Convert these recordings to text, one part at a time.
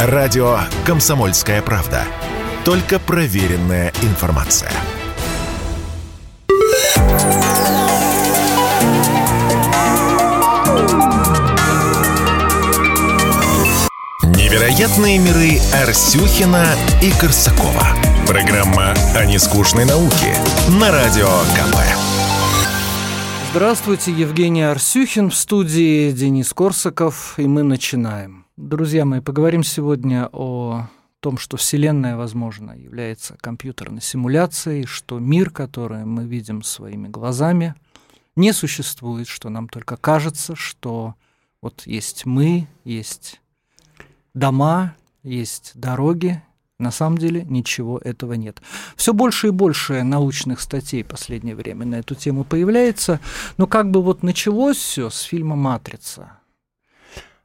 Радио «Комсомольская правда». Только проверенная информация. Невероятные миры Арсюхина и Корсакова. Программа о нескучной науке на Радио КП. Здравствуйте, Евгений Арсюхин в студии, Денис Корсаков, и мы начинаем. Друзья мои, поговорим сегодня о том, что Вселенная, возможно, является компьютерной симуляцией, что мир, который мы видим своими глазами, не существует, что нам только кажется, что вот есть мы, есть дома, есть дороги, на самом деле ничего этого нет. Все больше и больше научных статей в последнее время на эту тему появляется, но как бы вот началось все с фильма «Матрица»,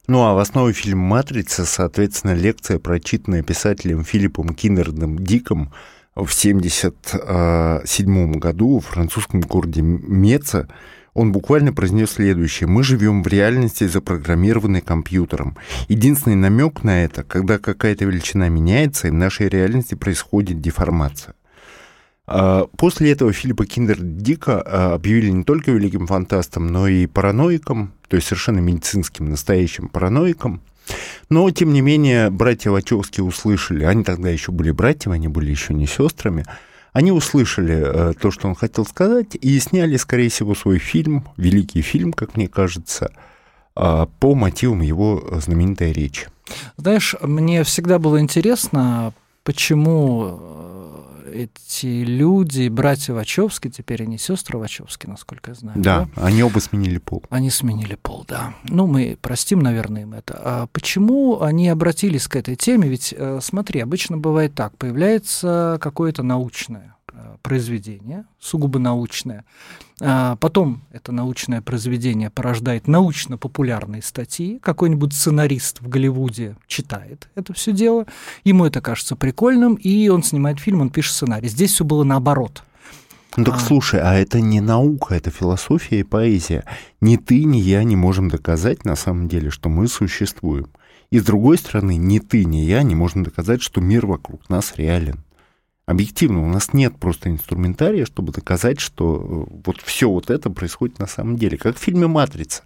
ну а в основе фильма «Матрица», соответственно, лекция, прочитанная писателем Филиппом Киннердом Диком в 1977 году в французском городе Меца, он буквально произнес следующее. Мы живем в реальности, запрограммированной компьютером. Единственный намек на это, когда какая-то величина меняется, и в нашей реальности происходит деформация. А, после этого Филиппа Киндер Дика а, объявили не только великим фантастом, но и параноиком, то есть совершенно медицинским, настоящим параноиком. Но, тем не менее, братья Вачовски услышали, они тогда еще были братьями, они были еще не сестрами, они услышали э, то, что он хотел сказать, и сняли, скорее всего, свой фильм, великий фильм, как мне кажется, э, по мотивам его знаменитой речи. Знаешь, мне всегда было интересно, почему эти люди, братья Вачовски, теперь они сестры Вачовски, насколько я знаю. Да, да, они оба сменили пол. Они сменили пол, да. Ну, мы простим, наверное, им это. А почему они обратились к этой теме? Ведь, э, смотри, обычно бывает так, появляется какое-то научное произведение, сугубо научное. А потом это научное произведение порождает научно-популярные статьи. Какой-нибудь сценарист в Голливуде читает это все дело. Ему это кажется прикольным, и он снимает фильм, он пишет сценарий. Здесь все было наоборот. Ну так а... слушай, а это не наука, это философия и поэзия. Ни ты, ни я не можем доказать на самом деле, что мы существуем. И с другой стороны, ни ты, ни я не можем доказать, что мир вокруг нас реален. Объективно, у нас нет просто инструментария, чтобы доказать, что э, вот все вот это происходит на самом деле. Как в фильме «Матрица».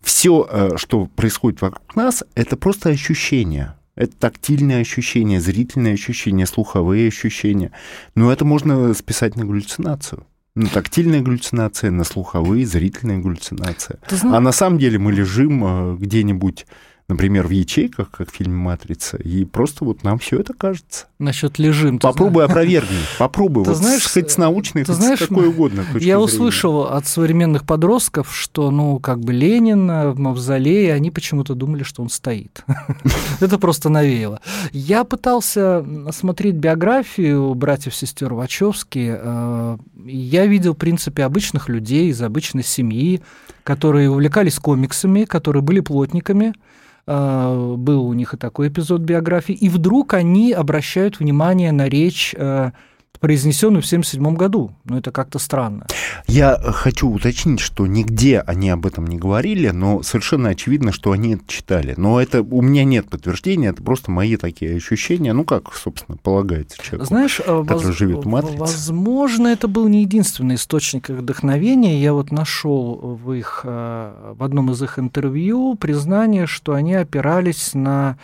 Все, э, что происходит вокруг нас, это просто ощущения. Это тактильные ощущения, зрительные ощущения, слуховые ощущения. Но это можно списать на галлюцинацию. На тактильные галлюцинации, на слуховые, зрительные галлюцинации. А на самом деле мы лежим э, где-нибудь например, в ячейках, как в фильме «Матрица», и просто вот нам все это кажется. Насчет лежим. Попробуй опровергни, попробуй, вот знаешь, хоть с научной, хоть знаешь, с какой угодно Я зрения. услышал от современных подростков, что, ну, как бы Ленин в мавзолее, они почему-то думали, что он стоит. Это просто навеяло. Я пытался смотреть биографию братьев-сестер Вачовски. Э, я видел, в принципе, обычных людей из обычной семьи, которые увлекались комиксами, которые были плотниками, а, был у них и такой эпизод биографии, и вдруг они обращают внимание на речь э, произнесенную в 1977 году. Ну, это как-то странно. Я хочу уточнить, что нигде они об этом не говорили, но совершенно очевидно, что они это читали. Но это у меня нет подтверждения, это просто мои такие ощущения, ну, как, собственно, полагается человеку, Знаешь, э, который воз... живет в матрице. Возможно, это был не единственный источник их вдохновения. Я вот нашел в их, э, в одном из их интервью признание, что они опирались на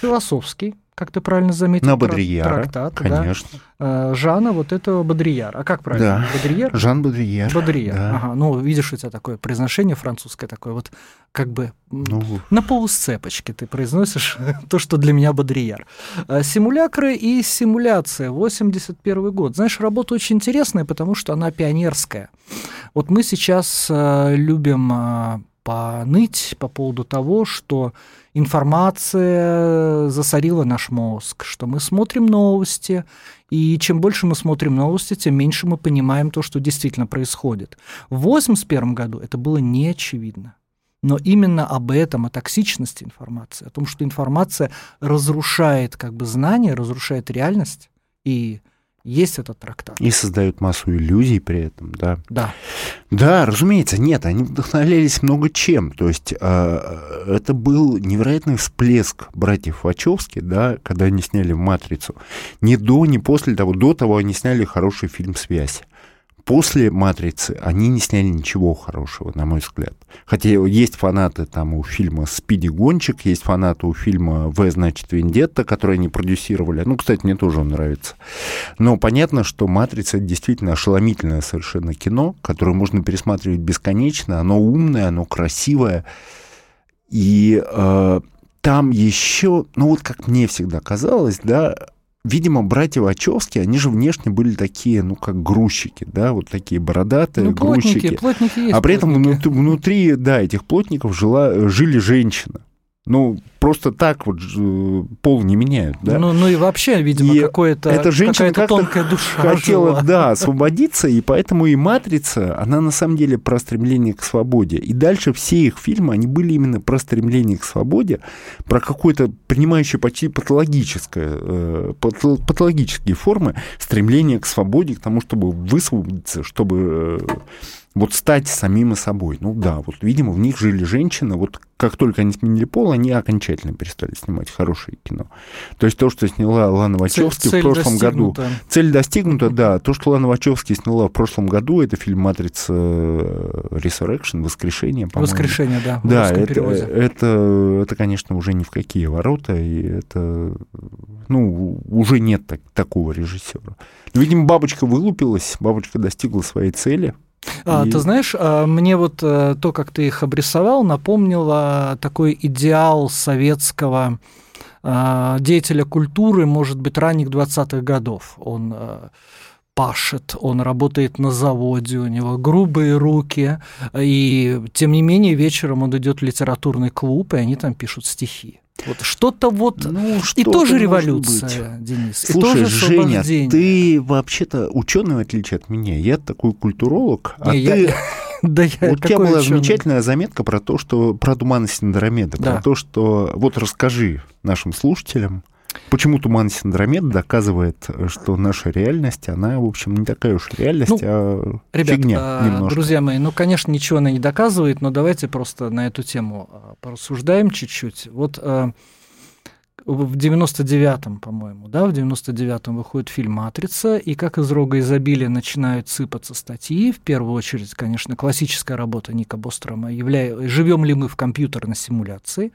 философский как ты правильно заметил, на Бодрияра, трактат, конечно. Да? Жана вот этого Бодрияр. А как правильно? Да. Бодрияр? Жан Бодрияр. Бодрияр. Да. Ага. Ну, видишь, у тебя такое произношение французское такое вот как бы ну... на полусцепочке ты произносишь то, что для меня Бодрияр. Э, Симулякры и симуляция, 81 год. Знаешь, работа очень интересная, потому что она пионерская. Вот мы сейчас э, любим поныть по поводу того, что информация засорила наш мозг, что мы смотрим новости, и чем больше мы смотрим новости, тем меньше мы понимаем то, что действительно происходит. В 1981 году это было не очевидно. Но именно об этом, о токсичности информации, о том, что информация разрушает как бы знания, разрушает реальность и есть этот трактат. И создают массу иллюзий при этом, да. Да. Да, разумеется, нет, они вдохновлялись много чем. То есть э, это был невероятный всплеск братьев Вачовски, да, когда они сняли «Матрицу». Ни до, ни после того. До того они сняли хороший фильм «Связь» после «Матрицы» они не сняли ничего хорошего, на мой взгляд. Хотя есть фанаты там у фильма «Спиди Гонщик», есть фанаты у фильма «В, значит, Вендетта», который они продюсировали. Ну, кстати, мне тоже он нравится. Но понятно, что «Матрица» — это действительно ошеломительное совершенно кино, которое можно пересматривать бесконечно. Оно умное, оно красивое. И э, там еще, ну вот как мне всегда казалось, да, видимо, братья Вачовски, они же внешне были такие, ну, как грузчики, да, вот такие бородатые ну, плотники, грузчики. Плотники есть а при этом плотники. внутри, внутри, да, этих плотников жила, жили женщины. Ну, просто так вот э, пол не меняют, да? Ну, ну и вообще, видимо, какое-то эта женщина какая-то тонкая душа хотела, жила. да, освободиться, и поэтому и «Матрица», она на самом деле про стремление к свободе. И дальше все их фильмы, они были именно про стремление к свободе, про какое-то принимающее почти патологическое, э, патологические формы стремления к свободе, к тому, чтобы высвободиться, чтобы э, вот стать самим собой. Ну да, вот, видимо, в них жили женщины, вот как только они сменили пол, они окончательно перестали снимать хорошее кино. То есть то, что сняла Лана Вачовски цель, в прошлом году. Цель достигнута, да. То, что Лана Вачовски сняла в прошлом году, это фильм «Матрица Resurrection», «Воскрешение», по-моему. «Воскрешение», да. Да, это, это, это, конечно, уже ни в какие ворота, и это, ну, уже нет так, такого режиссера. Видимо, бабочка вылупилась, бабочка достигла своей цели, а, и... Ты знаешь, а, мне вот э, то, как ты их обрисовал, напомнило такой идеал советского а, деятеля культуры, может быть, ранних 20-х годов. Он э, пашет, он работает на заводе, у него грубые руки, и тем не менее вечером он идет в литературный клуб, и они там пишут стихи. Вот что-то вот ну, что и тоже революция, быть. Денис. Слушай, и тоже Женя, ты вообще-то ученый в отличие от меня. Я такой культуролог, а Не, ты. Я... Да я вот у тебя была ученый? замечательная заметка про то, что про туманность Андромеды, да. про то, что вот расскажи нашим слушателям, Почему туман Синдромеда доказывает, что наша реальность, она, в общем, не такая уж реальность, ну, а ребят, фигня а, немножко. Друзья мои, ну, конечно, ничего она не доказывает, но давайте просто на эту тему а, порассуждаем чуть-чуть. Вот а, в 99-м, по-моему, да, в 99-м выходит фильм «Матрица», и как из рога изобилия начинают сыпаться статьи, в первую очередь, конечно, классическая работа Ника Бострома, «Живем ли мы в компьютерной симуляции?»,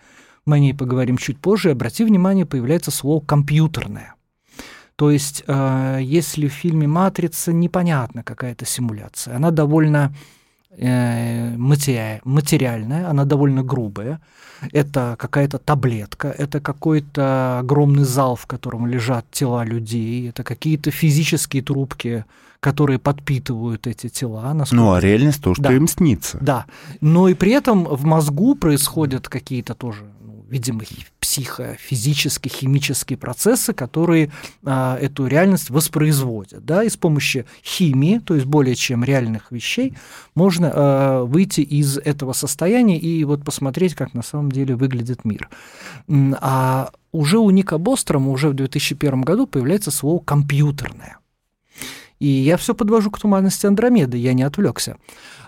мы о ней поговорим чуть позже, обрати внимание, появляется слово «компьютерное». То есть, э, если в фильме «Матрица» непонятна какая-то симуляция, она довольно э, материальная, она довольно грубая. Это какая-то таблетка, это какой-то огромный зал, в котором лежат тела людей, это какие-то физические трубки, которые подпитывают эти тела. Насколько... Ну, а реальность то, что да. им снится. Да. Но и при этом в мозгу происходят какие-то тоже видимо, психофизические, химические процессы, которые а, эту реальность воспроизводят. Да? И с помощью химии, то есть более чем реальных вещей, можно а, выйти из этого состояния и вот посмотреть, как на самом деле выглядит мир. А уже у Ника Бострома уже в 2001 году появляется слово «компьютерное». И я все подвожу к туманности Андромеды, я не отвлекся.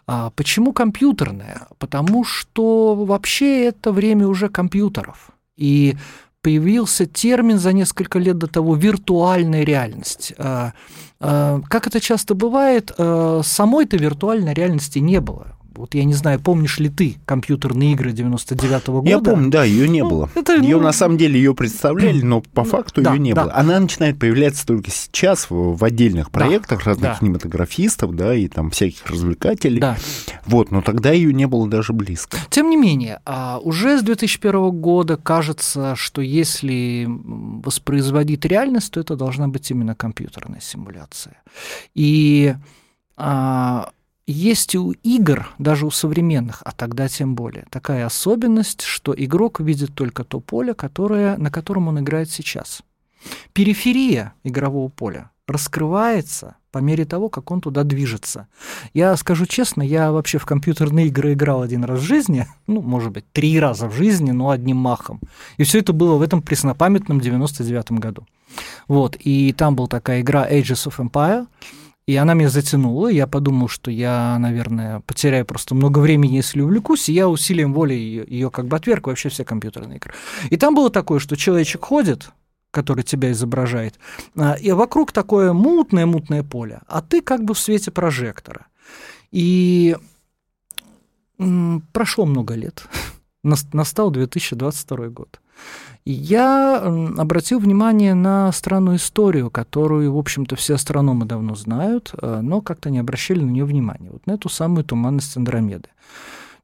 А почему компьютерная? Потому что вообще это время уже компьютеров. И появился термин за несколько лет до того «виртуальная реальность». А, а, как это часто бывает, а, самой-то виртуальной реальности не было. Вот я не знаю, помнишь ли ты компьютерные игры 99-го года? Я помню, да, ее не ну, было. Это, ее ну... на самом деле ее представляли, но по факту да, ее не да. было. Она начинает появляться только сейчас в, в отдельных проектах да, разных да. кинематографистов, да, и там всяких развлекателей. Да. Вот, но тогда ее не было даже близко. Тем не менее, а, уже с 2001 года кажется, что если воспроизводить реальность, то это должна быть именно компьютерная симуляция. И а, есть у игр, даже у современных, а тогда тем более, такая особенность, что игрок видит только то поле, которое, на котором он играет сейчас. Периферия игрового поля раскрывается по мере того, как он туда движется. Я скажу честно, я вообще в компьютерные игры играл один раз в жизни, ну, может быть, три раза в жизни, но одним махом. И все это было в этом преснопамятном 99 году. Вот, и там была такая игра Ages of Empire, и она меня затянула, я подумал, что я, наверное, потеряю просто много времени, если увлекусь, и я усилием воли ее, ее как бы отверг вообще все компьютерные игры. И там было такое, что человечек ходит, который тебя изображает, а, и вокруг такое мутное-мутное поле, а ты как бы в свете прожектора. И прошло много лет, настал 2022 год. Я обратил внимание на странную историю, которую, в общем-то, все астрономы давно знают, э, но как-то не обращали на нее внимания. Вот на эту самую туманность Андромеды.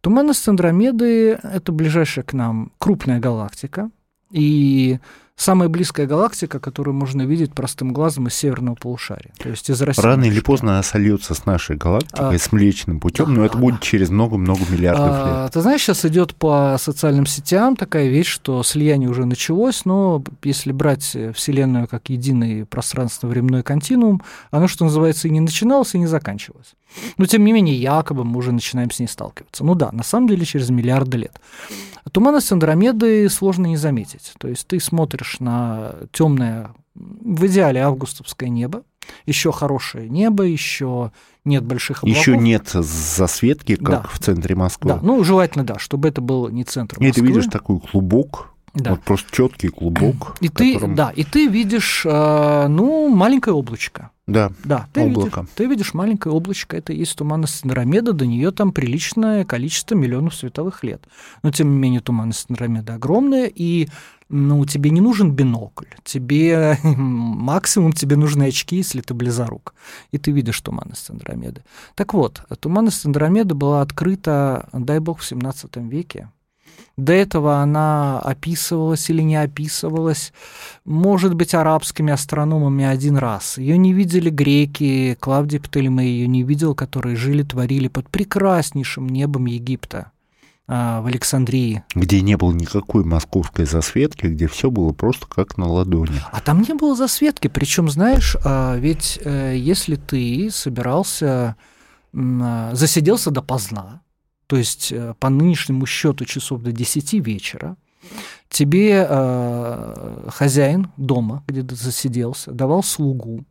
Туманность Андромеды — это ближайшая к нам крупная галактика, и самая близкая галактика, которую можно видеть простым глазом из северного полушария. То есть из России. Рано или поздно она сольется с нашей галактикой, а, с Млечным путем, да, но это да, будет через много-много миллиардов а, лет. Ты знаешь, сейчас идет по социальным сетям такая вещь, что слияние уже началось, но если брать Вселенную как единый пространственно-временной континуум, оно, что называется, и не начиналось, и не заканчивалось. Но, тем не менее, якобы мы уже начинаем с ней сталкиваться. Ну да, на самом деле через миллиарды лет. Туманность Андромеды сложно не заметить. То есть ты смотришь на темное, в идеале августовское небо, еще хорошее небо, еще нет больших облаков. Еще нет засветки, как да. в центре Москвы. Да, ну желательно, да, чтобы это был не центр Москвы. И ты видишь такой клубок, да. Вот просто четкий клубок. И котором... ты, да, и ты видишь, э, ну, маленькое облачко. Да, да ты облако. Видишь, ты видишь маленькое облачко, это и есть туманность Андромеда, до нее там приличное количество миллионов световых лет. Но, тем не менее, туманность Андромеда огромная, и ну, тебе не нужен бинокль, тебе максимум тебе нужны очки, если ты близорук, и ты видишь туманность Андромеды. Так вот, туманность Андромеды была открыта, дай бог, в 17 веке, до этого она описывалась или не описывалась, может быть, арабскими астрономами один раз. Ее не видели греки, Клавдий Птолемей ее не видел, которые жили, творили под прекраснейшим небом Египта а, в Александрии. Где не было никакой московской засветки, где все было просто как на ладони. А там не было засветки. Причем, знаешь, а, ведь э, если ты собирался, а, засиделся допоздна, то есть э, по нынешнему счету часов до 10 вечера, тебе э, хозяин дома, где ты засиделся, давал слугу.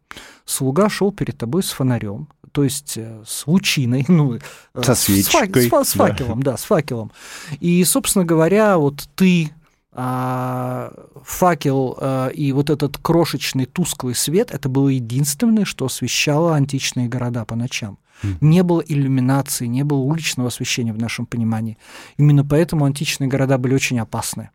Слуга шел перед тобой с фонарем, то есть э, с лучиной, ну, э, со свечкой. С, фак, с, с факелом, да. да, с факелом. И, собственно говоря, вот ты а, факел а, и вот этот крошечный тусклый свет это было единственное, что освещало античные города по ночам. Не было иллюминации, не было уличного освещения в нашем понимании. Именно поэтому античные города были очень опасны.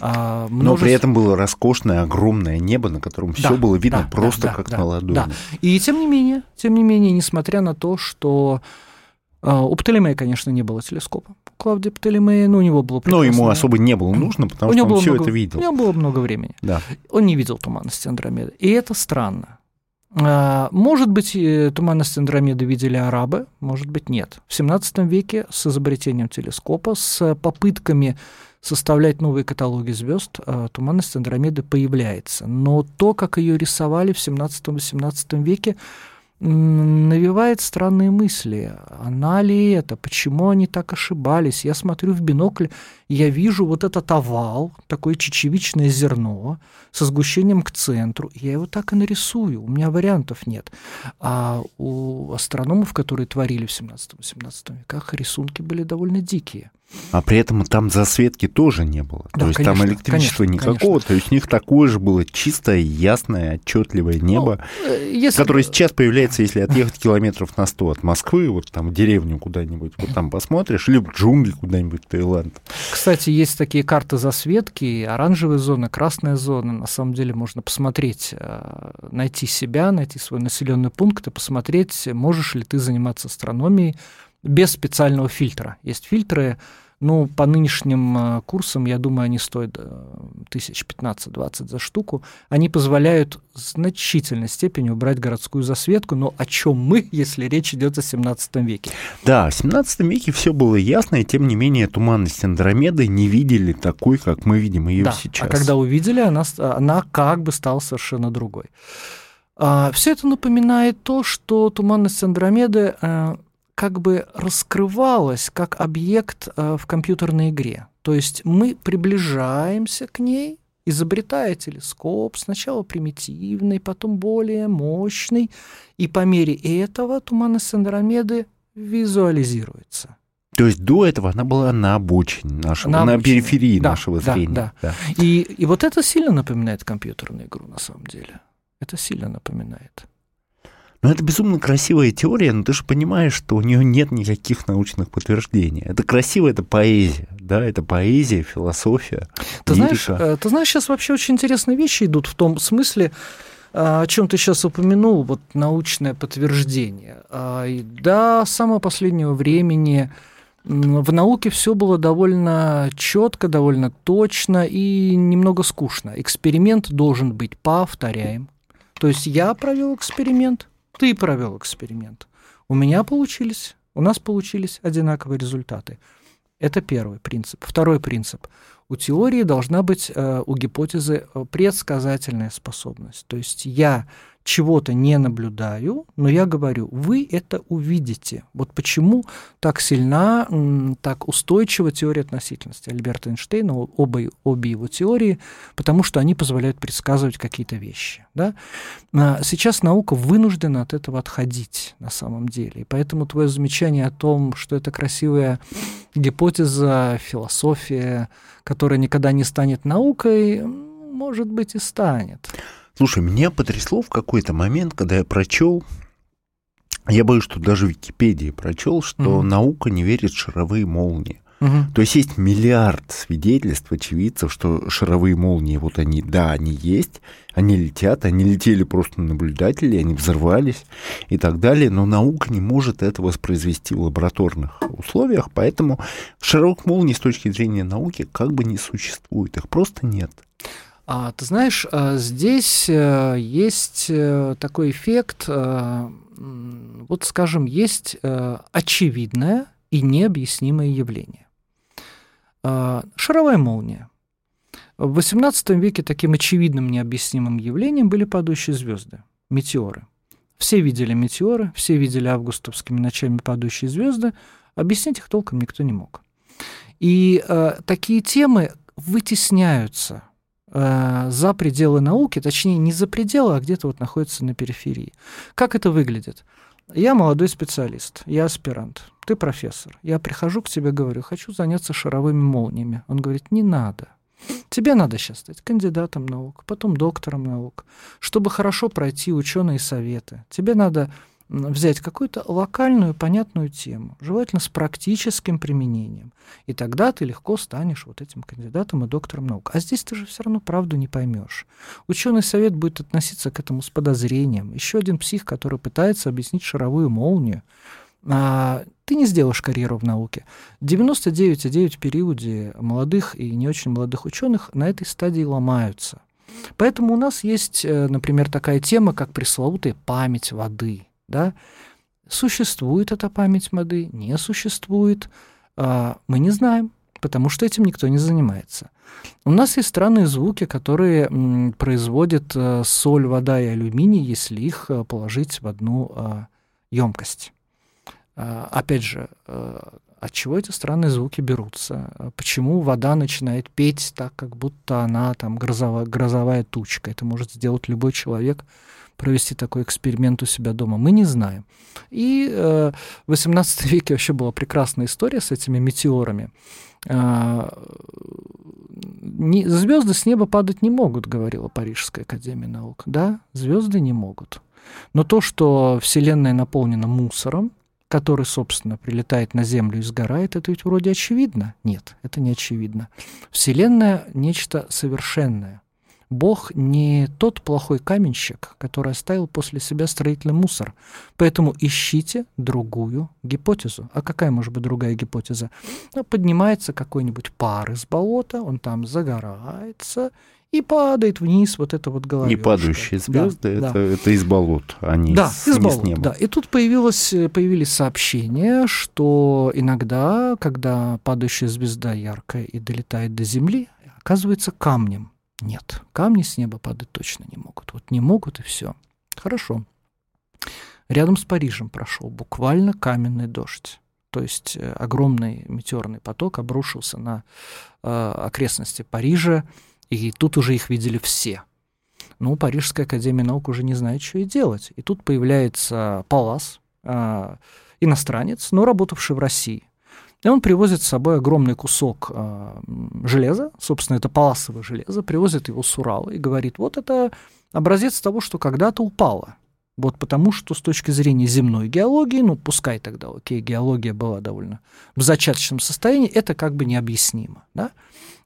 А, множество... Но при этом было роскошное, огромное небо, на котором да, все было видно да, просто да, как да, на ладони. Да. И тем не менее, тем не менее, несмотря на то, что а, у Птолемея, конечно, не было телескопа. Клавдия Птолемея, ну, у него было прекрасно... Но ему особо не было нужно, потому у что он все много, это видел. У него было много времени. Да. Он не видел туманности Андромеды. И это странно. А, может быть, туманность Андромеды видели арабы, может быть, нет. В XVII веке с изобретением телескопа, с попытками составлять новые каталоги звезд, а, туманность Андромеды появляется. Но то, как ее рисовали в XVII-XVIII веке, навевает странные мысли. Она ли это? Почему они так ошибались? Я смотрю в бинокль, я вижу вот этот овал, такое чечевичное зерно со сгущением к центру. Я его так и нарисую, у меня вариантов нет. А у астрономов, которые творили в 17-18 веках, рисунки были довольно дикие. А при этом там засветки тоже не было. Да, то есть конечно, там электричества конечно, никакого. Конечно. То есть у них такое же было чистое, ясное, отчетливое ну, небо, ну, если... которое сейчас появляется, если отъехать километров на 100 от Москвы, вот там в деревню куда-нибудь, вот там посмотришь, или в джунгли куда-нибудь в Таиланд. Кстати, есть такие карты засветки, оранжевая зона, красная зона. На самом деле можно посмотреть, э, найти себя, найти свой населенный пункт и посмотреть, можешь ли ты заниматься астрономией без специального фильтра. Есть фильтры, ну, по нынешним э, курсам, я думаю, они стоят э, тысяч 15-20 за штуку. Они позволяют в значительной степени убрать городскую засветку, но о чем мы, если речь идет о 17 веке? Да, в 17 веке все было ясно, и тем не менее туманность Андромеды не видели такой, как мы видим ее да, сейчас. А когда увидели, она, она как бы стала совершенно другой. А, все это напоминает то, что туманность Андромеды а, как бы раскрывалась как объект а, в компьютерной игре. То есть мы приближаемся к ней, изобретая телескоп, сначала примитивный, потом более мощный, и по мере этого туманность Андромеды визуализируется. То есть до этого она была на обочине нашего, на, на периферии да, нашего да, зрения. Да. Да. И, и вот это сильно напоминает компьютерную игру на самом деле. Это сильно напоминает. Но это безумно красивая теория, но ты же понимаешь, что у нее нет никаких научных подтверждений. Это красиво, это поэзия, да, это поэзия, философия. Ты знаешь, э, ты знаешь, сейчас вообще очень интересные вещи идут в том смысле, а, о чем ты сейчас упомянул, вот научное подтверждение. А, до самого последнего времени в науке все было довольно четко, довольно точно и немного скучно. Эксперимент должен быть повторяем. То есть я провел эксперимент, ты провел эксперимент. У меня получились, у нас получились одинаковые результаты. Это первый принцип. Второй принцип. У теории должна быть э, у гипотезы э, предсказательная способность. То есть я чего-то не наблюдаю, но я говорю, вы это увидите. Вот почему так сильна, так устойчива теория относительности Альберта Эйнштейна, оба, обе его теории, потому что они позволяют предсказывать какие-то вещи. Да? А сейчас наука вынуждена от этого отходить на самом деле. И поэтому твое замечание о том, что это красивая гипотеза, философия, которая никогда не станет наукой, может быть и станет. Слушай, меня потрясло в какой-то момент, когда я прочел, я боюсь, что даже в Википедии прочел, что угу. наука не верит в шаровые молнии. Угу. То есть есть миллиард свидетельств, очевидцев, что шаровые молнии, вот они, да, они есть, они летят, они летели просто наблюдатели, они взорвались и так далее, но наука не может это воспроизвести в лабораторных условиях, поэтому шаровых молний с точки зрения науки как бы не существует, их просто нет. А, ты знаешь, а, здесь э, есть э, такой эффект, э, вот скажем, есть очевидное и необъяснимое явление. Шаровая молния. В XVIII веке таким очевидным необъяснимым явлением были падающие звезды, метеоры. Все видели метеоры, все видели августовскими ночами падающие звезды, объяснить их толком никто не мог. И э, такие темы вытесняются Э, за пределы науки, точнее, не за пределы, а где-то вот находится на периферии. Как это выглядит? Я молодой специалист, я аспирант, ты профессор. Я прихожу к тебе, говорю, хочу заняться шаровыми молниями. Он говорит, не надо. Тебе надо сейчас стать кандидатом наук, потом доктором наук, чтобы хорошо пройти ученые советы. Тебе надо взять какую-то локальную, понятную тему, желательно с практическим применением. И тогда ты легко станешь вот этим кандидатом и доктором наук. А здесь ты же все равно правду не поймешь. Ученый совет будет относиться к этому с подозрением. Еще один псих, который пытается объяснить шаровую молнию. А, ты не сделаешь карьеру в науке. 99,9 в периоде молодых и не очень молодых ученых на этой стадии ломаются. Поэтому у нас есть, э, например, такая тема, как пресловутая память воды – да? Существует эта память моды, не существует, а, мы не знаем, потому что этим никто не занимается. У нас есть странные звуки, которые производят э, соль, вода и алюминий, если их э, положить в одну емкость. А, опять же, э, от чего эти странные звуки берутся? Почему вода начинает петь так, как будто она там грозовая, грозовая тучка? Это может сделать любой человек, провести такой эксперимент у себя дома, мы не знаем. И э, в XVIII веке вообще была прекрасная история с этими метеорами. Э, не, звезды с неба падать не могут, говорила Парижская академия наук. Да, звезды не могут. Но то, что Вселенная наполнена мусором, который, собственно, прилетает на Землю и сгорает, это ведь вроде очевидно. Нет, это не очевидно. Вселенная — нечто совершенное. Бог не тот плохой каменщик, который оставил после себя строительный мусор. Поэтому ищите другую гипотезу. А какая может быть другая гипотеза? Ну, поднимается какой-нибудь пар из болота, он там загорается, и падает вниз вот это вот головешка. Не падающие звезды, да, это, да. это из болот, они да, с, из болот, неба. Да, и тут появилось, появились сообщения, что иногда, когда падающая звезда яркая и долетает до Земли, оказывается камнем. Нет, камни с неба падать точно не могут. Вот не могут и все. Хорошо. Рядом с Парижем прошел буквально каменный дождь. То есть э, огромный метеорный поток обрушился на э, окрестности Парижа, и тут уже их видели все. Ну, Парижская академия наук уже не знает, что и делать. И тут появляется Палас, э, иностранец, но работавший в России. И он привозит с собой огромный кусок э, железа, собственно, это паласовое железо, привозит его с Урала и говорит, вот это образец того, что когда-то упало. Вот потому что с точки зрения земной геологии, ну пускай тогда, окей, геология была довольно в зачаточном состоянии, это как бы необъяснимо. Да?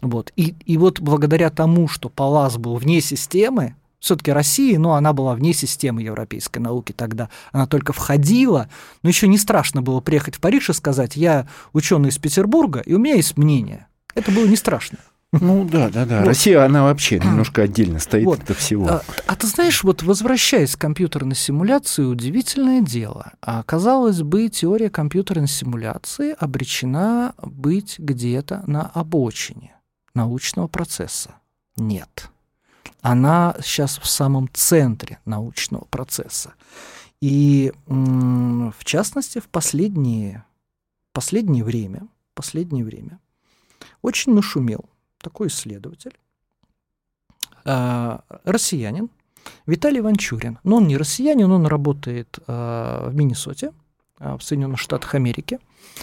Вот. И, и вот благодаря тому, что Палас был вне системы, все-таки России, но она была вне системы европейской науки тогда. Она только входила, но еще не страшно было приехать в Париж и сказать, я ученый из Петербурга, и у меня есть мнение. Это было не страшно. Ну да, да, да. Вот. Россия, она вообще немножко отдельно стоит вот. от всего. А, а ты знаешь, вот возвращаясь к компьютерной симуляции, удивительное дело. А, казалось бы, теория компьютерной симуляции обречена быть где-то на обочине научного процесса. Нет. Она сейчас в самом центре научного процесса. И в частности, в последнее, последнее время, последнее время очень нашумел такой исследователь, э, россиянин Виталий Ванчурин. Но он не россиянин, он работает э, в Миннесоте, э, в Соединенных Штатах Америки.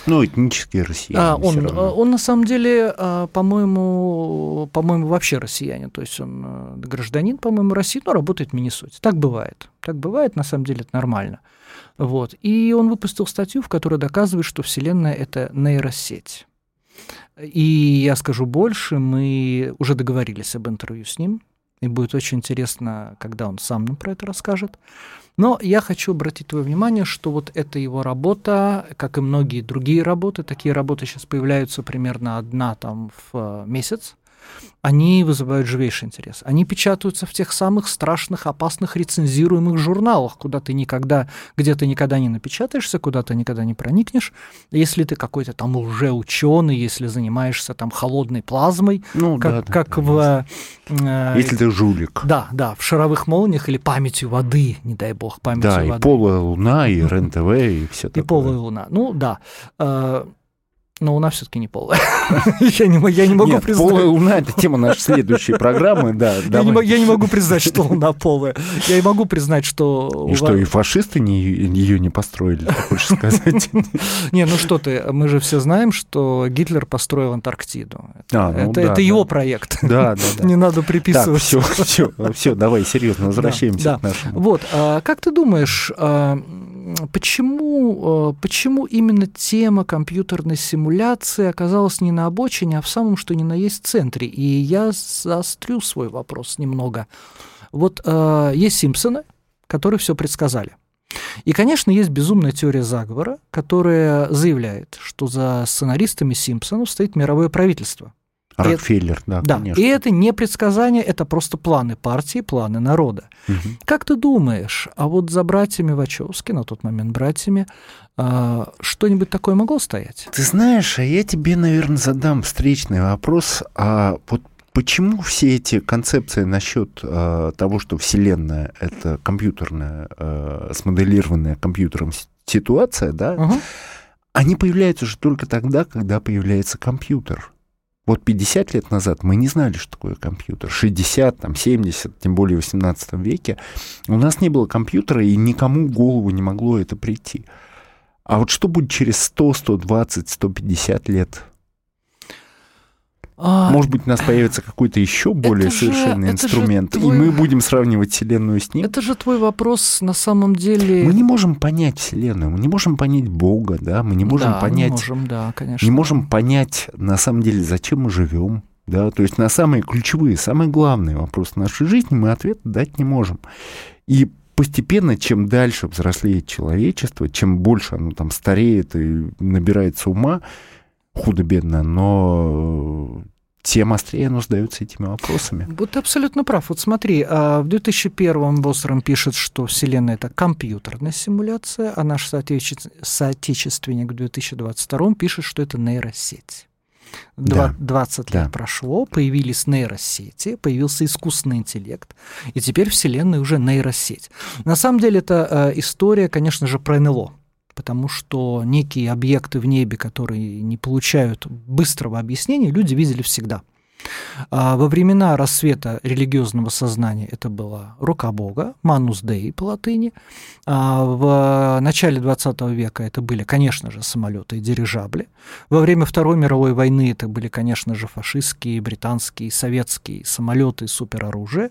Ну, этнический россиянин. А, он, он на самом деле, по-моему, по-моему, вообще россиянин. То есть он гражданин, по-моему, России, но работает в Миннесоте. Так бывает. Так бывает, на самом деле это нормально. Вот. И он выпустил статью, в которой доказывает, что Вселенная — это нейросеть. И я скажу больше, мы уже договорились об интервью с ним, и будет очень интересно, когда он сам нам про это расскажет. Но я хочу обратить твое внимание, что вот эта его работа, как и многие другие работы, такие работы сейчас появляются примерно одна там в месяц, они вызывают живейший интерес. Они печатаются в тех самых страшных, опасных рецензируемых журналах, куда ты никогда, где ты никогда не напечатаешься, куда ты никогда не проникнешь. Если ты какой-то там уже ученый, если занимаешься там холодной плазмой, ну, как, да, как да, в... Э, если ты жулик. Да, да, в шаровых молниях или памятью воды, не дай бог, памятью да, воды. Да, и полая луна, и РЕН-ТВ, и все такое. И полая луна, ну да. Э, но Луна все-таки не полая. я, не, я не могу Нет, признать. Полая Луна это тема нашей следующей программы. Да, я, не, я не могу признать, что Луна полая. Я и могу признать, что. И что, и фашисты не, ее не построили, ты хочешь сказать? Не, ну что ты, мы же все знаем, что Гитлер построил Антарктиду. А, ну, это, да, это да. его проект. Да, да, да. Не надо приписывать. Так, все, все, все, давай серьезно возвращаемся да, да. к нашему. Вот, а, как ты думаешь, а, почему, э, почему именно тема компьютерной симуляции оказалась не на обочине, а в самом что ни на есть центре? И я заострю свой вопрос немного. Вот э, есть Симпсоны, которые все предсказали. И, конечно, есть безумная теория заговора, которая заявляет, что за сценаристами Симпсонов стоит мировое правительство. Рокфеллер, да, да, конечно. И это не предсказание, это просто планы партии, планы народа. Угу. Как ты думаешь, а вот за братьями Вачовски, на тот момент братьями, а, что-нибудь такое могло стоять? Ты знаешь, а я тебе, наверное, задам встречный вопрос. А вот почему все эти концепции насчет э, того, что Вселенная это компьютерная, э, смоделированная компьютером ситуация, да, угу. они появляются же только тогда, когда появляется компьютер. Вот 50 лет назад мы не знали, что такое компьютер. 60, там, 70, тем более в 18 веке. У нас не было компьютера, и никому в голову не могло это прийти. А вот что будет через 100, 120, 150 лет? А, Может быть, у нас появится какой-то еще более совершенный же, инструмент, твой... и мы будем сравнивать Вселенную с ним. Это же твой вопрос на самом деле. Мы не можем понять Вселенную, мы не можем понять Бога, да, мы не можем да, понять. Не можем, да, конечно. Не можем понять на самом деле, зачем мы живем. Да, то есть на самые ключевые, самые главные вопросы нашей жизни мы ответ дать не можем. И постепенно, чем дальше взрослеет человечество, чем больше оно там стареет и набирается ума, худо-бедно, но тем острее оно задается этими вопросами. Вот ты абсолютно прав. Вот смотри, а, в 2001-м Бостером пишет, что Вселенная — это компьютерная симуляция, а наш соотечественник в 2022 пишет, что это нейросеть. Да. 20 лет да. прошло, появились нейросети, появился искусственный интеллект, и теперь Вселенная уже нейросеть. На самом деле это э, история, конечно же, про НЛО потому что некие объекты в небе, которые не получают быстрого объяснения, люди видели всегда. А во времена рассвета религиозного сознания это была рука Бога, манус Dei по латыни. А в начале 20 века это были, конечно же, самолеты и дирижабли. Во время Второй мировой войны это были, конечно же, фашистские, британские, советские самолеты и супероружие.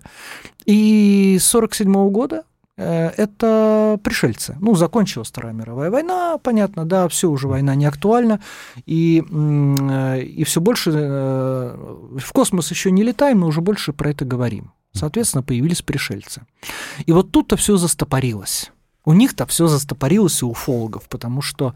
И с 1947 года это пришельцы. Ну, закончилась Вторая мировая война, понятно, да, все уже война не актуальна, и, э, и все больше э, в космос еще не летаем, но уже больше про это говорим. Соответственно, появились пришельцы. И вот тут-то все застопорилось. У них-то все застопорилось у уфологов, потому что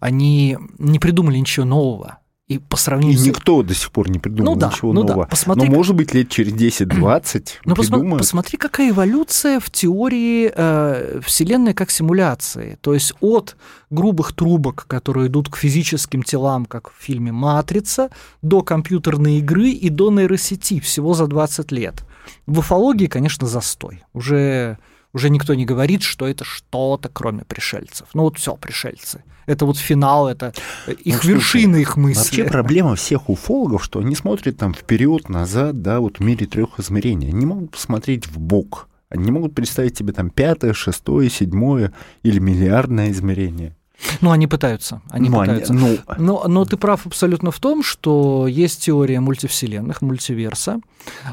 они не придумали ничего нового. И по сравнению и никто до сих пор не придумал ну, да, ничего ну нового. Да. Посмотри, Но, может быть, лет через 10-20 Но посмотри, посмотри, какая эволюция в теории э, Вселенной как симуляции. То есть от грубых трубок, которые идут к физическим телам, как в фильме «Матрица», до компьютерной игры и до нейросети всего за 20 лет. В уфологии, конечно, застой. Уже уже никто не говорит, что это что-то кроме пришельцев. Ну вот все, пришельцы. Это вот финал, это их ну, вершины, их мысли. Вообще проблема всех уфологов, что они смотрят там вперед, назад, да, вот в мире трех измерений. Они могут посмотреть в бок. Они не могут представить себе там пятое, шестое, седьмое или миллиардное измерение. Ну, они пытаются. Они ну, пытаются. Они, ну... Но, но ты прав абсолютно в том, что есть теория мультивселенных, мультиверса.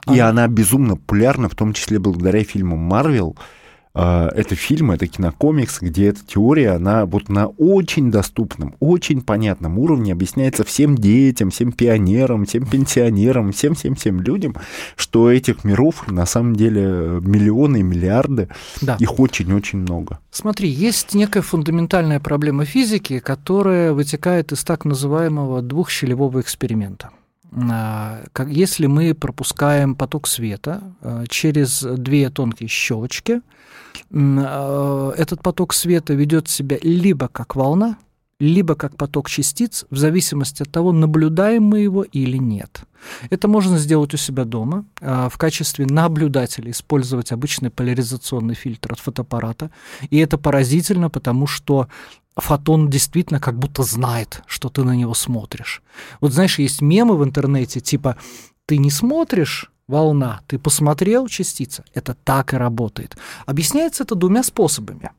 И она, она безумно популярна, в том числе благодаря фильму Марвел. А, это фильм, это кинокомикс, где эта теория, она вот на очень доступном, очень понятном уровне объясняется всем детям, всем пионерам, всем пенсионерам, всем-всем-всем людям, что этих миров на самом деле миллионы и миллиарды, да. их очень-очень много. Смотри, есть некая фундаментальная проблема физики, которая вытекает из так называемого двухщелевого эксперимента. А, если мы пропускаем поток света а, через две тонкие щелочки, этот поток света ведет себя либо как волна, либо как поток частиц, в зависимости от того, наблюдаем мы его или нет. Это можно сделать у себя дома, в качестве наблюдателя использовать обычный поляризационный фильтр от фотоаппарата. И это поразительно, потому что фотон действительно как будто знает, что ты на него смотришь. Вот знаешь, есть мемы в интернете, типа «ты не смотришь, волна, ты посмотрел, частица». Это так и работает. Объясняется это двумя способами.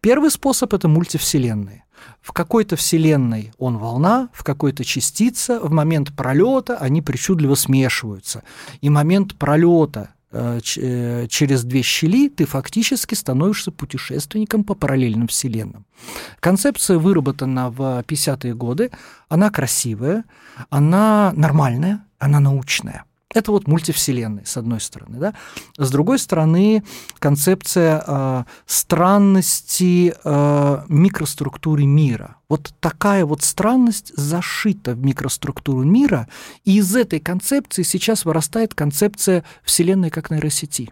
Первый способ – это мультивселенные. В какой-то вселенной он волна, в какой-то частица, в момент пролета они причудливо смешиваются. И момент пролета Э, э, через две щели ты фактически становишься путешественником по параллельным вселенным. Концепция выработана в 50-е годы, она красивая, она нормальная, она научная. Это вот мультивселенные, с одной стороны. Да? С другой стороны, концепция э, странности э, микроструктуры мира. Вот такая вот странность зашита в микроструктуру мира, и из этой концепции сейчас вырастает концепция Вселенной как нейросети.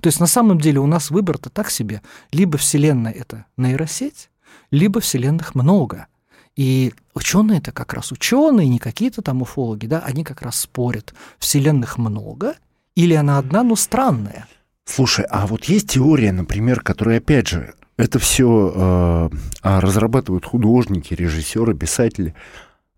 То есть на самом деле у нас выбор-то так себе. Либо Вселенная — это нейросеть, либо Вселенных много — и ученые это как раз ученые, не какие-то там уфологи, да, они как раз спорят, вселенных много или она одна, но странная. Слушай, а вот есть теория, например, которая, опять же, это все э, а, разрабатывают художники, режиссеры, писатели.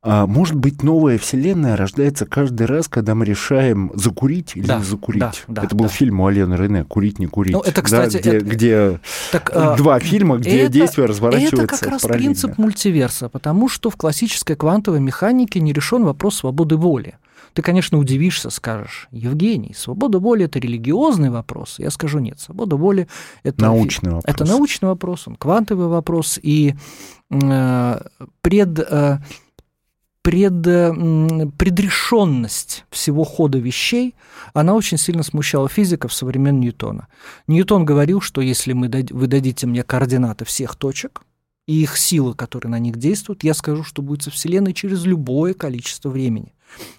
А может быть, новая вселенная рождается каждый раз, когда мы решаем закурить или да, не закурить. Да, да, это был да. фильм у Алены Рене «Курить, не курить». Ну, это, кстати... Да, где, это... где так, а, два фильма, где это, действие разворачивается Это как раз принцип мультиверса, потому что в классической квантовой механике не решен вопрос свободы воли. Ты, конечно, удивишься, скажешь, Евгений, свобода воли – это религиозный вопрос. Я скажу, нет, свобода воли – это научный вопрос. Это научный вопрос, он квантовый вопрос, и э, пред... Э, пред, предрешенность всего хода вещей, она очень сильно смущала физиков со времен Ньютона. Ньютон говорил, что если мы, вы дадите мне координаты всех точек и их силы, которые на них действуют, я скажу, что будет со Вселенной через любое количество времени.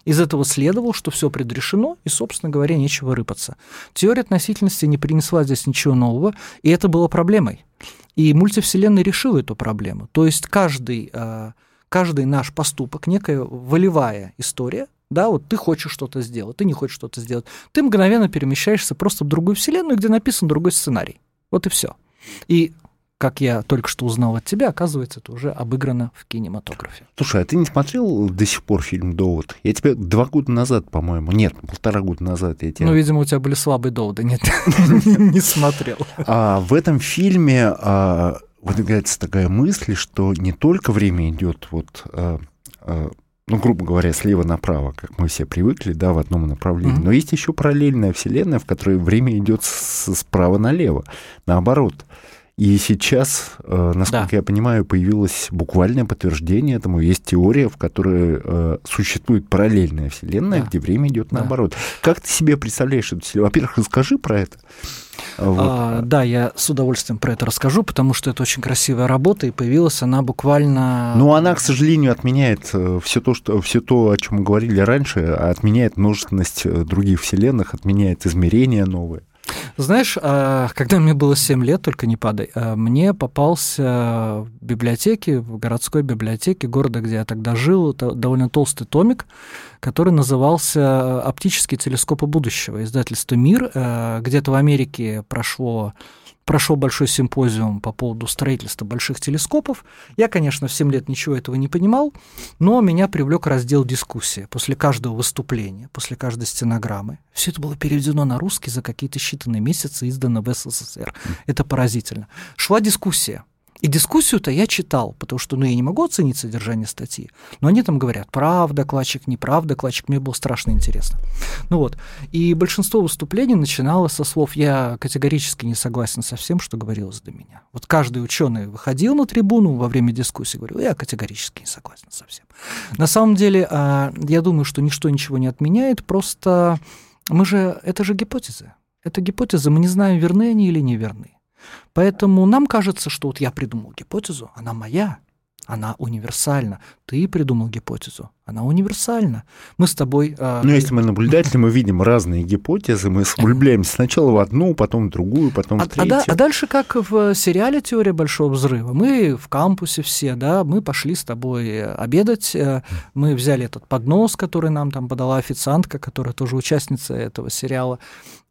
Из этого следовало, что все предрешено, и, собственно говоря, нечего рыпаться. Теория относительности не принесла здесь ничего нового, и это было проблемой. И мультивселенная решила эту проблему. То есть каждый а, каждый наш поступок, некая волевая история, да, вот ты хочешь что-то сделать, ты не хочешь что-то сделать, ты мгновенно перемещаешься просто в другую вселенную, где написан другой сценарий. Вот и все. И как я только что узнал от тебя, оказывается, это уже обыграно в кинематографе. Слушай, а ты не смотрел до сих пор фильм «Довод»? Я тебе два года назад, по-моему, нет, полтора года назад я тебя... Ну, видимо, у тебя были слабые доводы, нет, не смотрел. А в этом фильме а, выдвигается такая мысль, что не только время идет вот а, а, ну, грубо говоря, слева направо, как мы все привыкли, да, в одном направлении. Mm-hmm. Но есть еще параллельная вселенная, в которой время идет справа налево, наоборот. И сейчас, э, насколько да. я понимаю, появилось буквальное подтверждение этому. Есть теория, в которой э, существует параллельная вселенная, да. где время идет да. наоборот. Как ты себе представляешь эту вселенную? Во-первых, расскажи про это. Вот. А, да, я с удовольствием про это расскажу, потому что это очень красивая работа, и появилась она буквально... Ну, она, к сожалению, отменяет э, все то, что, все то, о чем мы говорили раньше, отменяет множественность э, других вселенных, отменяет измерения новые. Знаешь, а, когда мне было 7 лет, только не падай, а, мне попался в библиотеке, в городской библиотеке города, где я тогда жил, довольно толстый томик, который назывался «Оптические телескопы будущего», издательство «Мир». А, где-то в Америке прошло прошел большой симпозиум по поводу строительства больших телескопов. Я, конечно, в 7 лет ничего этого не понимал, но меня привлек раздел дискуссии после каждого выступления, после каждой стенограммы. Все это было переведено на русский за какие-то считанные месяцы, издано в СССР. Это поразительно. Шла дискуссия. И дискуссию-то я читал, потому что ну, я не могу оценить содержание статьи. Но они там говорят, прав докладчик, неправ докладчик. Мне было страшно интересно. Ну вот. И большинство выступлений начиналось со слов «я категорически не согласен со всем, что говорилось до меня». Вот каждый ученый выходил на трибуну во время дискуссии и говорил «я категорически не согласен со всем». На самом деле, а, я думаю, что ничто ничего не отменяет, просто мы же, это же гипотезы. Это гипотезы, мы не знаем, верны они или не верны. Поэтому нам кажется, что вот я придумал гипотезу, она моя, она универсальна. Ты придумал гипотезу, она универсальна. Мы с тобой... Э, ну, если мы наблюдатели, мы видим разные гипотезы, мы влюбляемся сначала в одну, потом в другую, потом в третью. А, а, а дальше, как в сериале «Теория большого взрыва», мы в кампусе все, да, мы пошли с тобой обедать, э, мы взяли этот поднос, который нам там подала официантка, которая тоже участница этого сериала,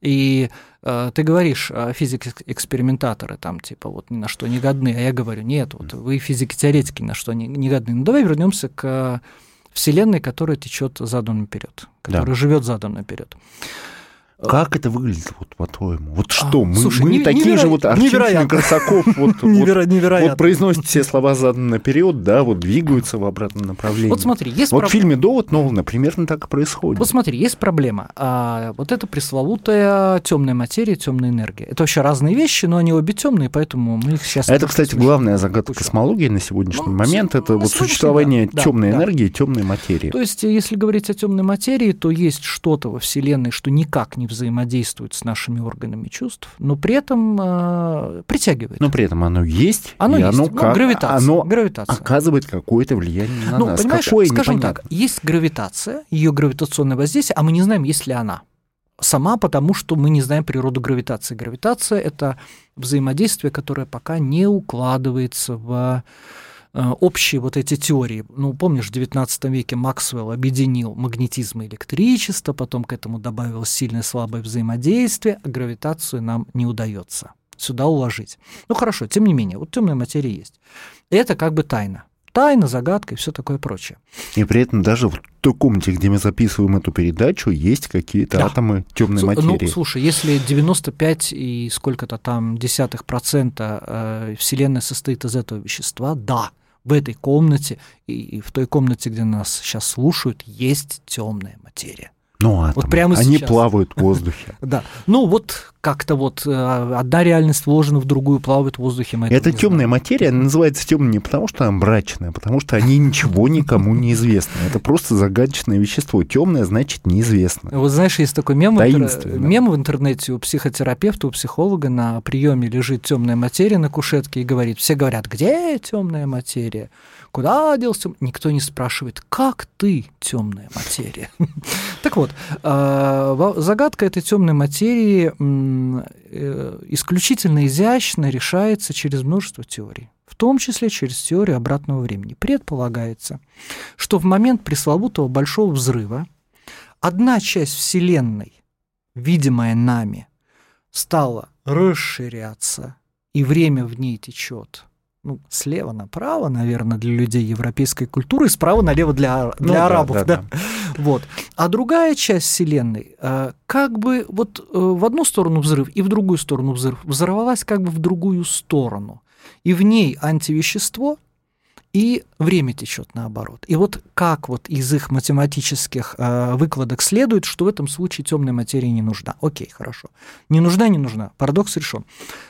и э, ты говоришь, э, физики-экспериментаторы там типа вот ни на что не годны, а я говорю, нет, вот вы физики-теоретики ни на что не, не годны. Ну давай вернемся к Вселенной, которая течет задом наперед, которая да. живет задом наперед. Как это выглядит, вот по-твоему? Вот а, что, а, мы, слушай, мы не, такие неверо... же вот Арчишин Красаков, вот, невероятно. вот произносят все слова заданно наперед, да, вот двигаются в обратном направлении. Вот смотри, есть Вот проб... в фильме «Довод» Нолана примерно так и происходит. Вот смотри, есть проблема. А, вот это пресловутая темная материя, темная энергия. Это вообще разные вещи, но они обе темные, поэтому мы их сейчас... Это, кстати, главная загадка космологии на сегодняшний ну, момент. Это вот существование да, темной да, энергии, темной материи. То есть, если говорить о темной материи, то есть что-то во Вселенной, что никак не взаимодействует с нашими органами чувств, но при этом э, притягивает. Но при этом оно есть, оно и есть. оно, ну, как, гравитация, оно гравитация. оказывает какое-то влияние на ну, нас. Понимаешь, Какое, скажем непонятно. так, есть гравитация, ее гравитационное воздействие, а мы не знаем, есть ли она сама, потому что мы не знаем природу гравитации. Гравитация — это взаимодействие, которое пока не укладывается в общие вот эти теории. Ну, помнишь, в XIX веке Максвелл объединил магнетизм и электричество, потом к этому добавилось сильное слабое взаимодействие, а гравитацию нам не удается сюда уложить. Ну хорошо, тем не менее, вот темная материя есть. Это как бы тайна. Тайна, загадка и все такое прочее. И при этом даже в той комнате, где мы записываем эту передачу, есть какие-то да. атомы темной ну, материи. Ну, слушай, если 95 и сколько-то там десятых процента э, Вселенная состоит из этого вещества, да, в этой комнате и в той комнате, где нас сейчас слушают, есть темная материя. Ну, атомы. Вот прямо Они сейчас. плавают в воздухе. Да. Ну, вот как-то вот э, одна реальность вложена в другую, плавает в воздухе. Мы Это темная знаем. материя, она называется темной не потому, что она мрачная, а потому что они ничего никому не известны. Это просто загадочное вещество. Темное значит неизвестно. Вот знаешь, есть такой мем, мем в интернете у психотерапевта, у психолога на приеме лежит темная материя на кушетке и говорит, все говорят, где темная материя? Куда делся? Никто не спрашивает, как ты темная материя? Так вот, а, загадка этой темной материи э, исключительно изящно решается через множество теорий. в том числе через теорию обратного времени. Предполагается, что в момент пресловутого большого взрыва одна часть Вселенной, видимая нами, стала расширяться, и время в ней течет ну, слева направо, наверное, для людей европейской культуры, справа налево для, для ну, арабов. Да, да, да. Да. Вот. А другая часть Вселенной, э, как бы вот э, в одну сторону взрыв и в другую сторону взрыв, взорвалась как бы в другую сторону. И в ней антивещество, и время течет наоборот. И вот как вот из их математических э, выкладок следует, что в этом случае темная материя не нужна. Окей, хорошо. Не нужна, не нужна. Парадокс решен.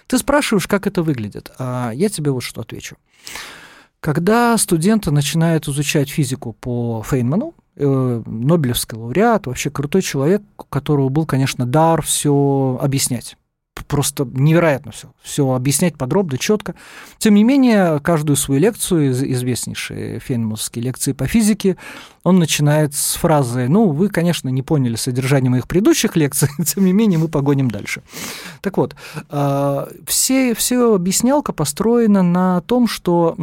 Ты спрашиваешь, как это выглядит. А я тебе вот что отвечу. Когда студенты начинают изучать физику по Фейнману, э, Нобелевский лауреат, вообще крутой человек, у которого был, конечно, дар все объяснять просто невероятно все. Все объяснять подробно, четко. Тем не менее, каждую свою лекцию, известнейшие фейнмановские лекции по физике, он начинает с фразы «Ну, вы, конечно, не поняли содержание моих предыдущих лекций, тем не менее, мы погоним дальше». Так вот, а, все, все объяснялка построена на том, что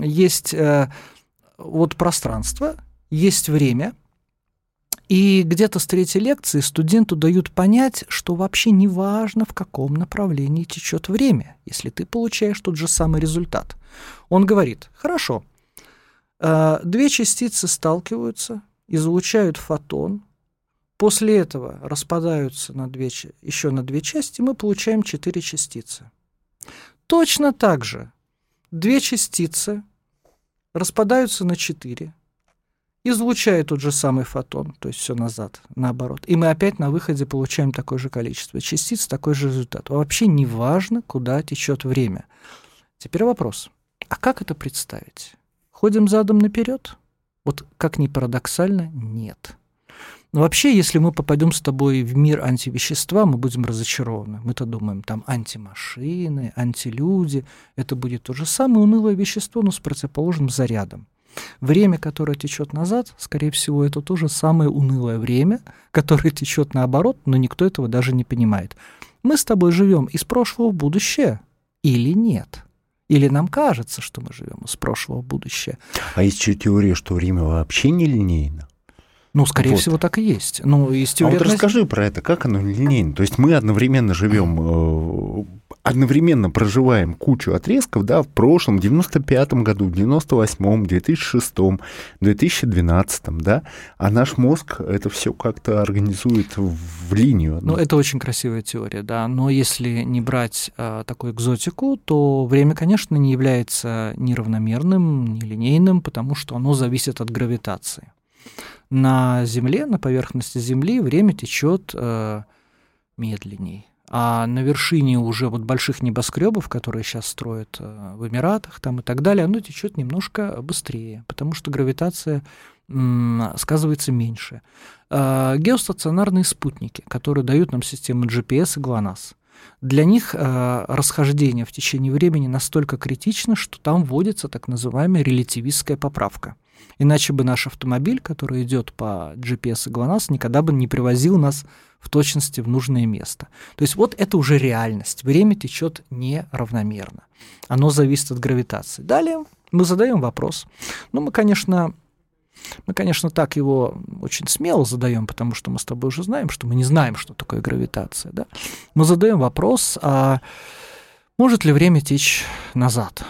есть э, вот пространство, есть время – и где-то с третьей лекции студенту дают понять, что вообще не важно, в каком направлении течет время, если ты получаешь тот же самый результат. Он говорит, хорошо, э, две частицы сталкиваются, излучают фотон, после этого распадаются на две, еще на две части, мы получаем четыре частицы. Точно так же две частицы распадаются на четыре, излучает тот же самый фотон, то есть все назад, наоборот. И мы опять на выходе получаем такое же количество частиц, такой же результат. Вообще не важно, куда течет время. Теперь вопрос. А как это представить? Ходим задом наперед? Вот как ни парадоксально, нет. Но вообще, если мы попадем с тобой в мир антивещества, мы будем разочарованы. Мы-то думаем, там антимашины, антилюди. Это будет то же самое унылое вещество, но с противоположным зарядом. Время, которое течет назад, скорее всего, это то же самое унылое время, которое течет наоборот, но никто этого даже не понимает. Мы с тобой живем из прошлого в будущее или нет? Или нам кажется, что мы живем из прошлого в будущее? А есть еще теория, что время вообще не линейно? Ну, скорее вот. всего, так и есть. Ну, есть теория... А вот расскажи про это, как оно линейно? То есть мы одновременно живем э, одновременно проживаем кучу отрезков, да, в прошлом, в 95-м году, в 98-м, 2006-м, 2012-м, да, а наш мозг это все как-то организует в линию. Ну, это очень красивая теория, да, но если не брать а, такую экзотику, то время, конечно, не является ни равномерным, ни линейным, потому что оно зависит от гравитации. На Земле, на поверхности Земли время течет э, медленней а на вершине уже вот больших небоскребов, которые сейчас строят э, в Эмиратах там и так далее, оно течет немножко быстрее, потому что гравитация сказывается меньше. А, геостационарные спутники, которые дают нам систему GPS и GLONASS, для них э, расхождение в течение времени настолько критично, что там вводится так называемая релятивистская поправка. Иначе бы наш автомобиль, который идет по GPS и GLONASS, никогда бы не привозил нас в точности в нужное место. То есть вот это уже реальность. Время течет неравномерно. Оно зависит от гравитации. Далее мы задаем вопрос. Ну, мы, конечно, мы, конечно, так его очень смело задаем, потому что мы с тобой уже знаем, что мы не знаем, что такое гравитация. Да? Мы задаем вопрос, а может ли время течь назад?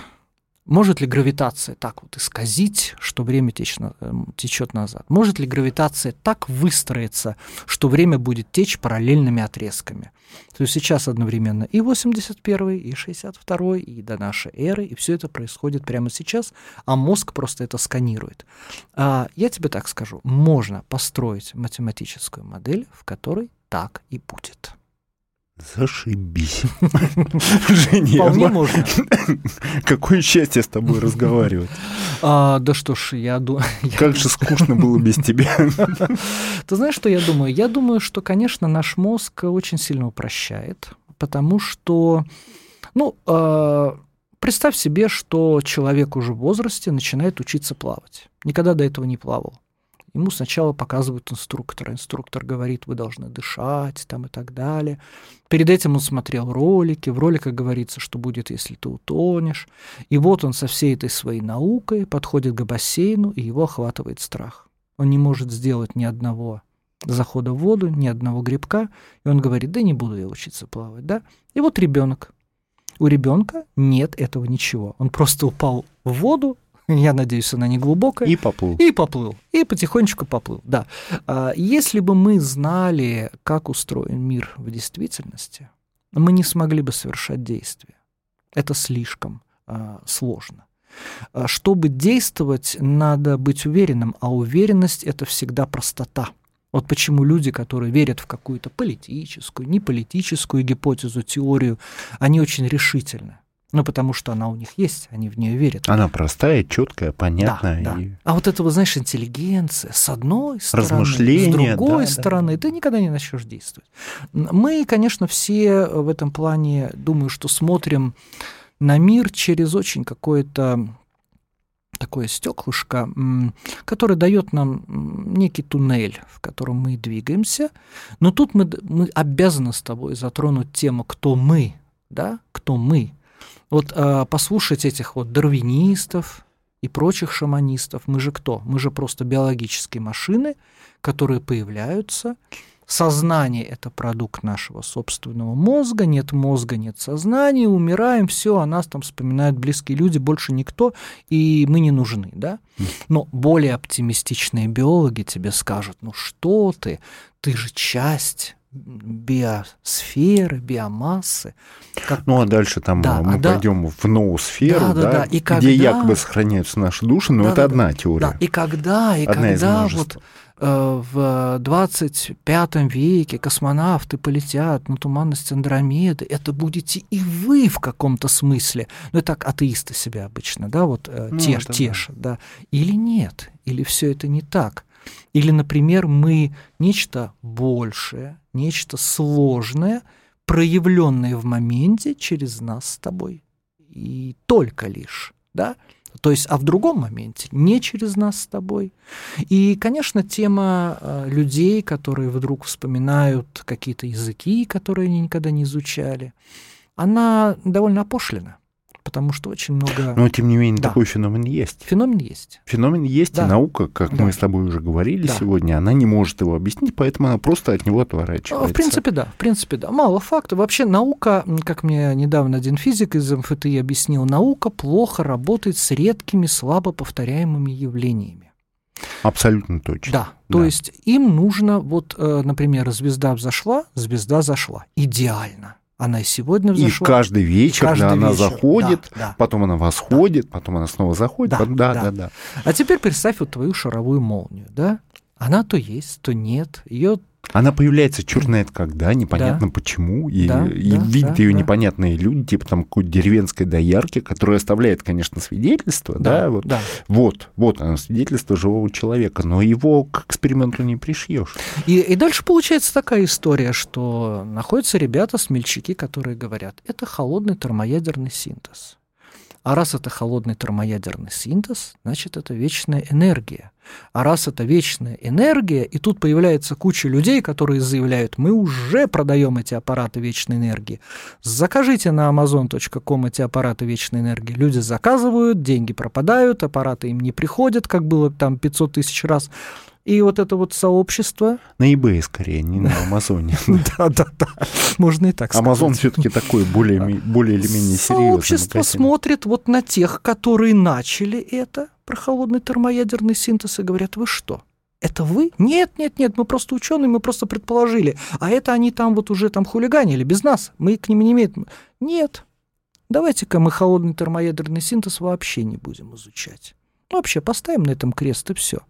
Может ли гравитация так вот исказить, что время эм, течет назад? Может ли гравитация так выстроиться, что время будет течь параллельными отрезками? То есть сейчас одновременно и 81 и 62 и до нашей эры, и все это происходит прямо сейчас, а мозг просто это сканирует. А я тебе так скажу, можно построить математическую модель, в которой так и будет. Зашибись. Женя, Вполне можно. Какое счастье с тобой разговаривать. А, да что ж, я думаю... Как же скучно было без тебя. Ты знаешь, что я думаю? Я думаю, что, конечно, наш мозг очень сильно упрощает, потому что, ну, э, представь себе, что человек уже в возрасте начинает учиться плавать. Никогда до этого не плавал Ему сначала показывают инструктора. Инструктор говорит, вы должны дышать там и так далее. Перед этим он смотрел ролики. В роликах говорится, что будет, если ты утонешь. И вот он со всей этой своей наукой подходит к бассейну, и его охватывает страх. Он не может сделать ни одного захода в воду, ни одного грибка. И он говорит, да не буду я учиться плавать, да? И вот ребенок. У ребенка нет этого ничего. Он просто упал в воду, я надеюсь, она не глубокая. И поплыл. И поплыл. И потихонечку поплыл, да. А если бы мы знали, как устроен мир в действительности, мы не смогли бы совершать действия. Это слишком а, сложно. А чтобы действовать, надо быть уверенным, а уверенность — это всегда простота. Вот почему люди, которые верят в какую-то политическую, неполитическую гипотезу, теорию, они очень решительны. Ну, потому что она у них есть, они в нее верят. Она простая, четкая, понятная. Да, и... да. А вот это, вот, знаешь, интеллигенция с одной стороны, с другой да, стороны, да. ты никогда не начнешь действовать. Мы, конечно, все в этом плане, думаю, что смотрим на мир через очень какое-то такое стеклышко, которое дает нам некий туннель, в котором мы двигаемся. Но тут мы, мы обязаны с тобой затронуть тему, кто мы, да, кто мы. Вот э, послушать этих вот дарвинистов и прочих шаманистов, мы же кто? Мы же просто биологические машины, которые появляются. Сознание – это продукт нашего собственного мозга, нет мозга, нет сознания, умираем, все, о нас там вспоминают близкие люди, больше никто, и мы не нужны, да? Но более оптимистичные биологи тебе скажут, ну что ты, ты же часть биосферы, биомассы. Как... Ну а дальше там да, мы а пойдем да, в ноосферу, да, да, да, да. И когда... где якобы сохраняются наши души, но да, это да, одна теория. Да. И когда, и одна когда вот э, в 25 веке космонавты полетят на туманность Андромеды, это будете и вы в каком-то смысле. Ну, это так атеисты себя обычно, да, вот э, ну, теш, тешат, да. Или нет, или все это не так. Или, например, мы нечто большее, нечто сложное, проявленное в моменте через нас с тобой. И только лишь, да? То есть, а в другом моменте, не через нас с тобой. И, конечно, тема э, людей, которые вдруг вспоминают какие-то языки, которые они никогда не изучали, она довольно опошлена потому что очень много... Но, тем не менее, да. такой феномен есть. Феномен есть. Феномен есть, да. и наука, как да. мы с тобой уже говорили да. сегодня, она не может его объяснить, поэтому она просто от него отворачивается. В принципе, да. В принципе, да. Мало фактов. Вообще наука, как мне недавно один физик из МФТИ объяснил, наука плохо работает с редкими, слабо повторяемыми явлениями. Абсолютно точно. Да, то да. есть им нужно, вот, э, например, звезда взошла, звезда зашла. Идеально. Она и сегодня взошла. И каждый вечер каждый она вечер. заходит, да, да. потом она восходит, да. потом она снова заходит. Да, потом... да, да, да, да. А теперь представь вот твою шаровую молнию, да? Она то есть, то нет. Ее она появляется черт знает когда, непонятно да. почему, и, да, и да, видят да, ее да. непонятные люди, типа там какой-то деревенской доярки, которая оставляет, конечно, свидетельство, да, да, вот, да. вот, вот оно, свидетельство живого человека, но его к эксперименту не пришьешь. И, и дальше получается такая история, что находятся ребята, смельчаки, которые говорят, это холодный термоядерный синтез. А раз это холодный термоядерный синтез, значит, это вечная энергия. А раз это вечная энергия, и тут появляется куча людей, которые заявляют, мы уже продаем эти аппараты вечной энергии. Закажите на amazon.com эти аппараты вечной энергии. Люди заказывают, деньги пропадают, аппараты им не приходят, как было там 500 тысяч раз. И вот это вот сообщество... На eBay скорее, не на Амазоне. Да-да-да, можно и так сказать. Амазон все-таки такой более, или менее серьезный. Сообщество смотрит вот на тех, которые начали это, про холодный термоядерный синтез, и говорят, вы что, это вы? Нет, нет, нет, мы просто ученые, мы просто предположили. А это они там вот уже там хулиганили без нас, мы к ним не имеем. Нет, давайте-ка мы холодный термоядерный синтез вообще не будем изучать. Вообще поставим на этом крест и все.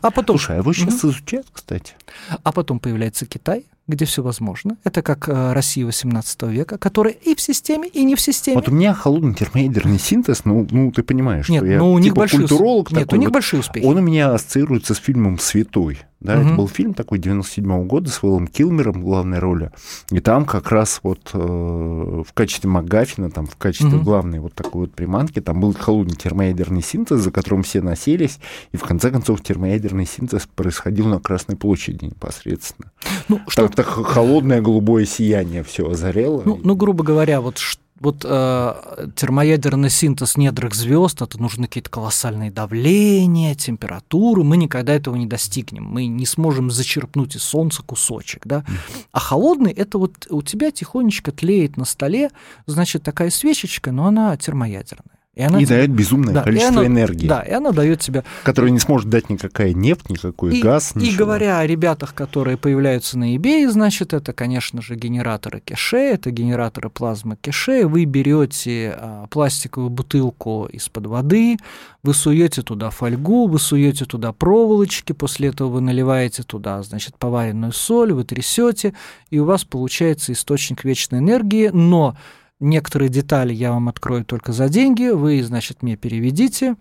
А потом... Слушай, а его сейчас угу. изучают, кстати. А потом появляется Китай, где все возможно. Это как э, Россия 18 века, которая и в системе, и не в системе. Вот у меня холодный термоядерный синтез, ну, ну ты понимаешь, Нет, что я ну, у них типа большие культуролог Нет, такой. у них вот, большие успехи. Он у меня ассоциируется с фильмом «Святой». Да, угу. это был фильм такой 97 года с Уиллом Килмером в главной роли. И там как раз вот э, в качестве МакГаффина, там в качестве угу. главной вот такой вот приманки, там был холодный термоядерный синтез, за которым все носились, и в конце концов термоядерный синтез происходил на Красной площади непосредственно. Ну, что... Так, холодное голубое сияние все озарело. Ну, ну грубо говоря, вот что вот э, термоядерный синтез недрах звезд, это нужны какие-то колоссальные давления, температуры. Мы никогда этого не достигнем. Мы не сможем зачерпнуть из Солнца кусочек. Да? А холодный это вот у тебя тихонечко тлеет на столе, значит, такая свечечка, но она термоядерная. И, она и тебе... дает безумное да, количество она, энергии. Да, и она дает тебе... Которую не сможет дать никакая нефть, никакой и, газ, ничего. И говоря о ребятах, которые появляются на eBay, значит, это, конечно же, генераторы кеше, это генераторы плазмы кеше. Вы берете а, пластиковую бутылку из-под воды, вы суете туда фольгу, вы суете туда проволочки, после этого вы наливаете туда, значит, поваренную соль, вы трясете, и у вас получается источник вечной энергии, но Некоторые детали я вам открою только за деньги, вы, значит, мне переведите.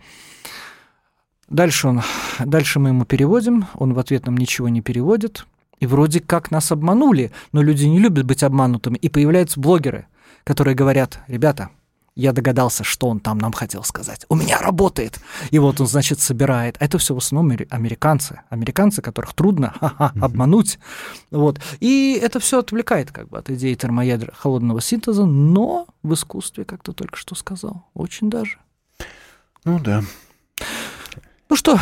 Дальше, он, дальше мы ему переводим, он в ответ нам ничего не переводит. И вроде как нас обманули, но люди не любят быть обманутыми. И появляются блогеры, которые говорят, ребята, я догадался, что он там нам хотел сказать. У меня работает. И вот он, значит, собирает. Это все в основном американцы. Американцы, которых трудно обмануть. Вот. И это все отвлекает как бы от идеи термоядра холодного синтеза, но в искусстве, как ты только что сказал, очень даже. Ну да. Ну что,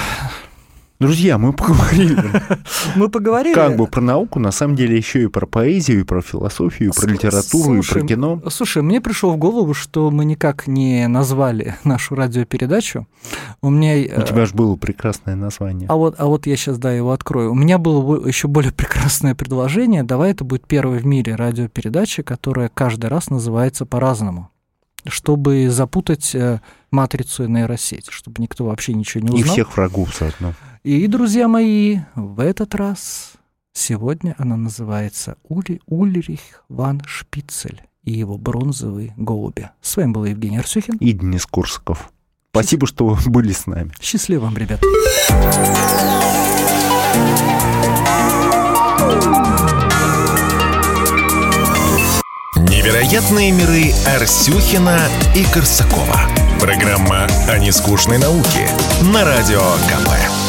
Друзья, мы поговорили. Мы поговорили. Как бы про науку, на самом деле еще и про поэзию, и про философию, и про литературу, и про кино. Слушай, мне пришло в голову, что мы никак не назвали нашу радиопередачу. У меня... У тебя же было прекрасное название. А вот, а вот я сейчас, да, его открою. У меня было еще более прекрасное предложение. Давай это будет первая в мире радиопередача, которая каждый раз называется по-разному чтобы запутать э, матрицу нейросети, чтобы никто вообще ничего не узнал. И всех врагов заодно. И, друзья мои, в этот раз, сегодня она называется Ули, Ульрих ван Шпицель и его бронзовые голуби. С вами был Евгений Арсюхин. И Денис Корсаков. Спасибо, что были с нами. Счастливо вам, ребят. Невероятные миры Арсюхина и Корсакова. Программа о нескучной науке на Радио КП.